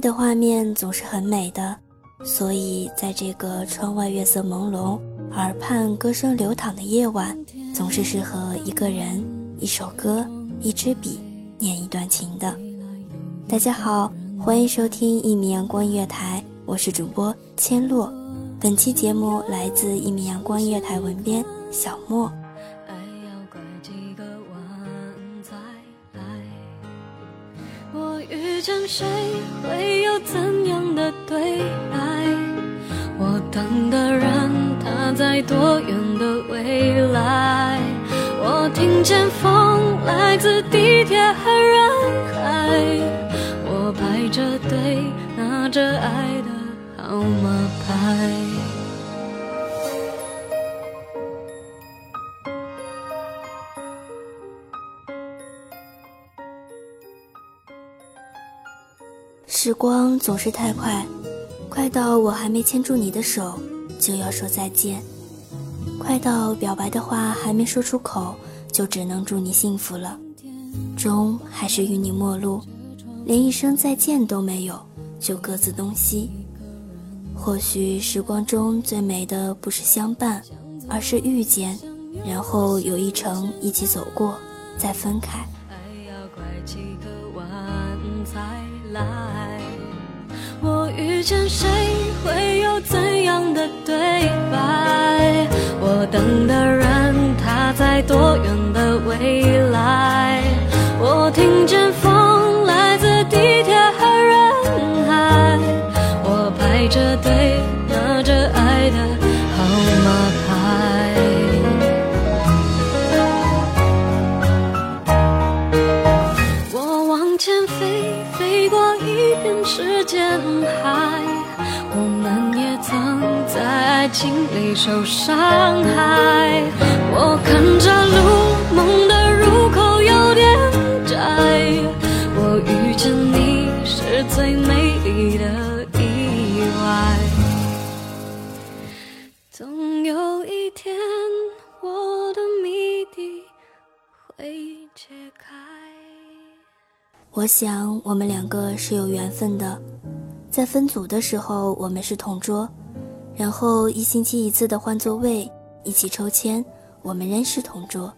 的画面总是很美的，所以在这个窗外月色朦胧、耳畔歌声流淌的夜晚，总是适合一个人、一首歌、一支笔念一段情的。大家好，欢迎收听一米阳光音乐台，我是主播千落。本期节目来自一米阳光音乐台文编小莫。谁会有怎样的对白？我等的人他在多远的未来？我听见风来自地铁和人海。我排着队拿着爱的号码牌。时光总是太快，快到我还没牵住你的手，就要说再见；快到表白的话还没说出口，就只能祝你幸福了。终还是与你陌路，连一声再见都没有，就各自东西。或许时光中最美的不是相伴，而是遇见，然后有一程一起走过，再分开。爱要拐几个弯才来。见谁会有怎样的对白？我等的人他在多远的未来？我听见经历受伤害。我看着路，梦的入口有点窄。我遇见你是最美丽的意外。总有一天，我的谜底会解开。我想我们两个是有缘分的，在分组的时候我们是同桌，然后一星期一次的换座位，一起抽签，我们仍是同桌。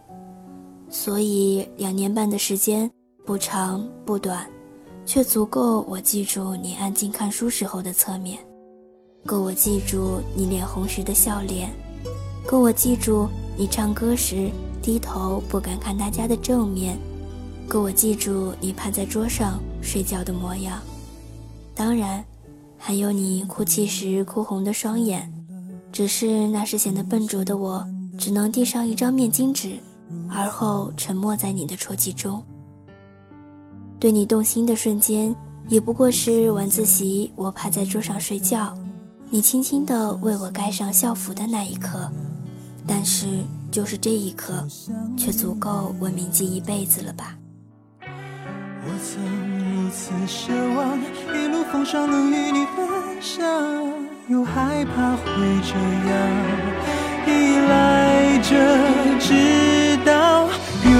所以两年半的时间不长不短，却足够我记住你安静看书时候的侧面，够我记住你脸红时的笑脸，够我记住你唱歌时低头不敢看大家的正面，够我记住你趴在桌上睡觉的模样。当然，还有你哭泣时哭红的双眼，只是那时显得笨拙的我，只能递上一张面巾纸，而后沉默在你的啜泣中。对你动心的瞬间，也不过是晚自习我趴在桌上睡觉，你轻轻地为我盖上校服的那一刻。但是，就是这一刻，却足够我铭记一辈子了吧？我曾此奢望，一路风霜能与你分享，又害怕会这样依赖着，直到有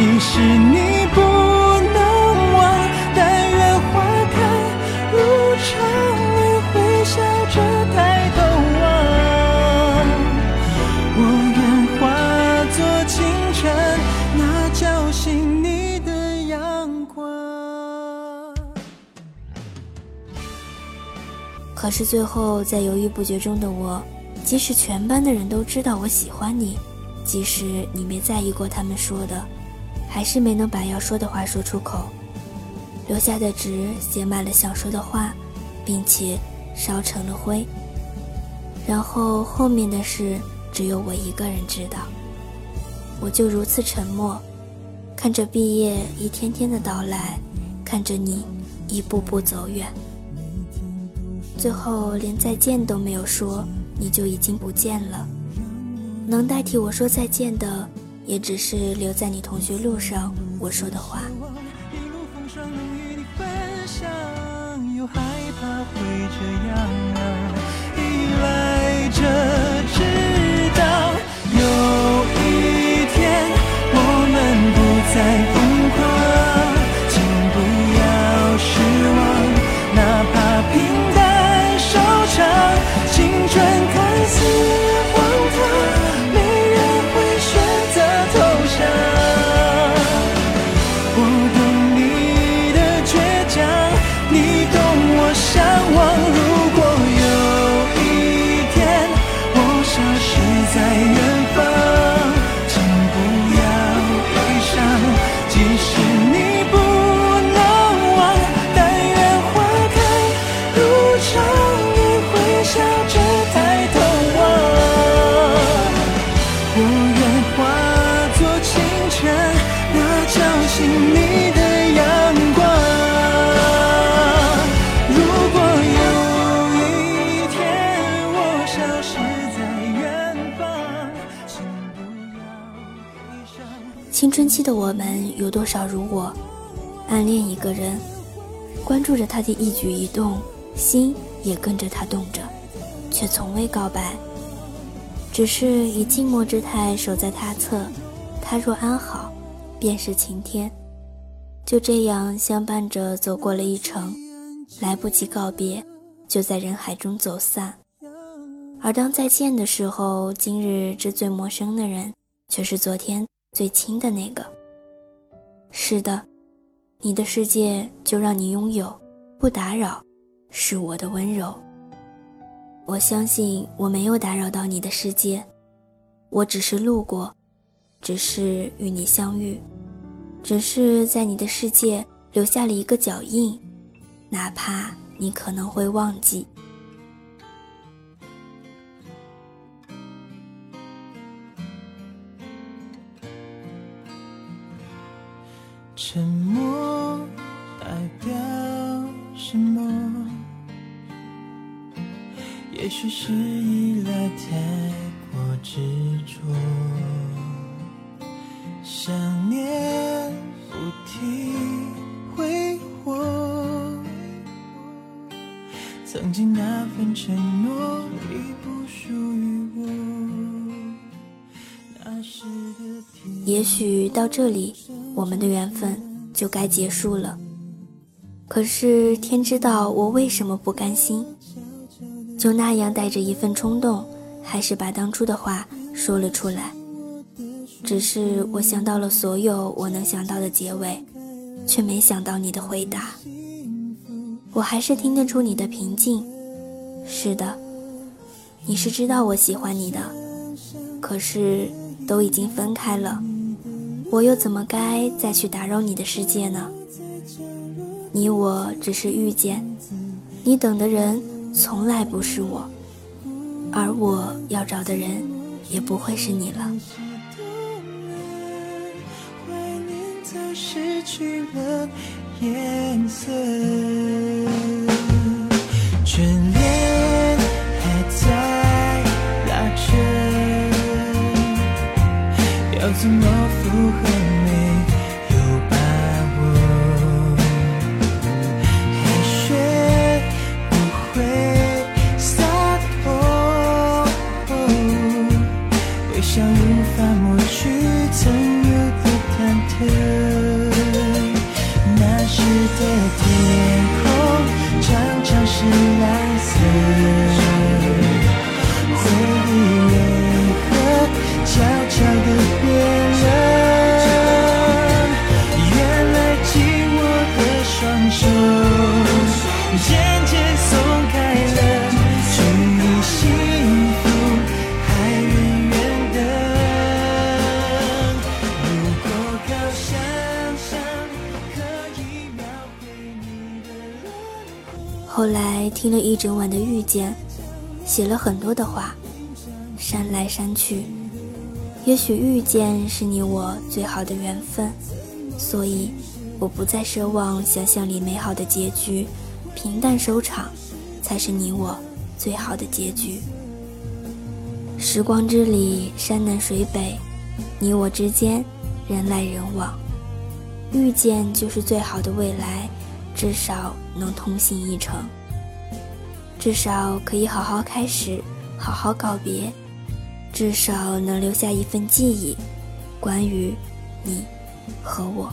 即使你不能忘，但愿花开如常，你会笑着抬头望。我愿化作清晨，那叫醒你的阳光。可是最后，在犹豫不决中的我，即使全班的人都知道我喜欢你，即使你没在意过他们说的，还是没能把要说的话说出口。留下的纸写满了想说的话，并且烧成了灰。然后后面的事，只有我一个人知道。我就如此沉默，看着毕业一天天的到来，看着你一步步走远。最后连再见都没有说，你就已经不见了。能代替我说再见的，也只是留在你同学路上我说的话。一路风霜能与你分享，又害怕会这样啊，依赖着，期的我们有多少如我，暗恋一个人，关注着他的一举一动，心也跟着他动着，却从未告白，只是以静默之态守在他侧，他若安好，便是晴天。就这样相伴着走过了一程，来不及告别，就在人海中走散。而当再见的时候，今日之最陌生的人，却是昨天最亲的那个。是的，你的世界就让你拥有，不打扰，是我的温柔。我相信我没有打扰到你的世界，我只是路过，只是与你相遇，只是在你的世界留下了一个脚印，哪怕你可能会忘记。沉默代表什么？也许是依赖太过执着，想念不停挥霍，曾经那份承诺已不属于我。那时的天也许到这里，我们的缘分就该结束了。可是天知道我为什么不甘心，就那样带着一份冲动，还是把当初的话说了出来。只是我想到了所有我能想到的结尾，却没想到你的回答。我还是听得出你的平静。是的，你是知道我喜欢你的，可是都已经分开了，我又怎么该再去打扰你的世界呢？你我只是遇见，你等的人从来不是我，而我要找的人也不会是你了。怀念失去了颜色，后来听了一整晚的遇见，写了很多的话，删来删去。也许遇见是你我最好的缘分，所以我不再奢望想象里美好的结局，平淡收场，才是你我最好的结局。时光之里，山南水北，你我之间，人来人往，遇见就是最好的未来，至少能同行一程。至少可以好好开始，好好告别，至少能留下一份记忆，关于你和我。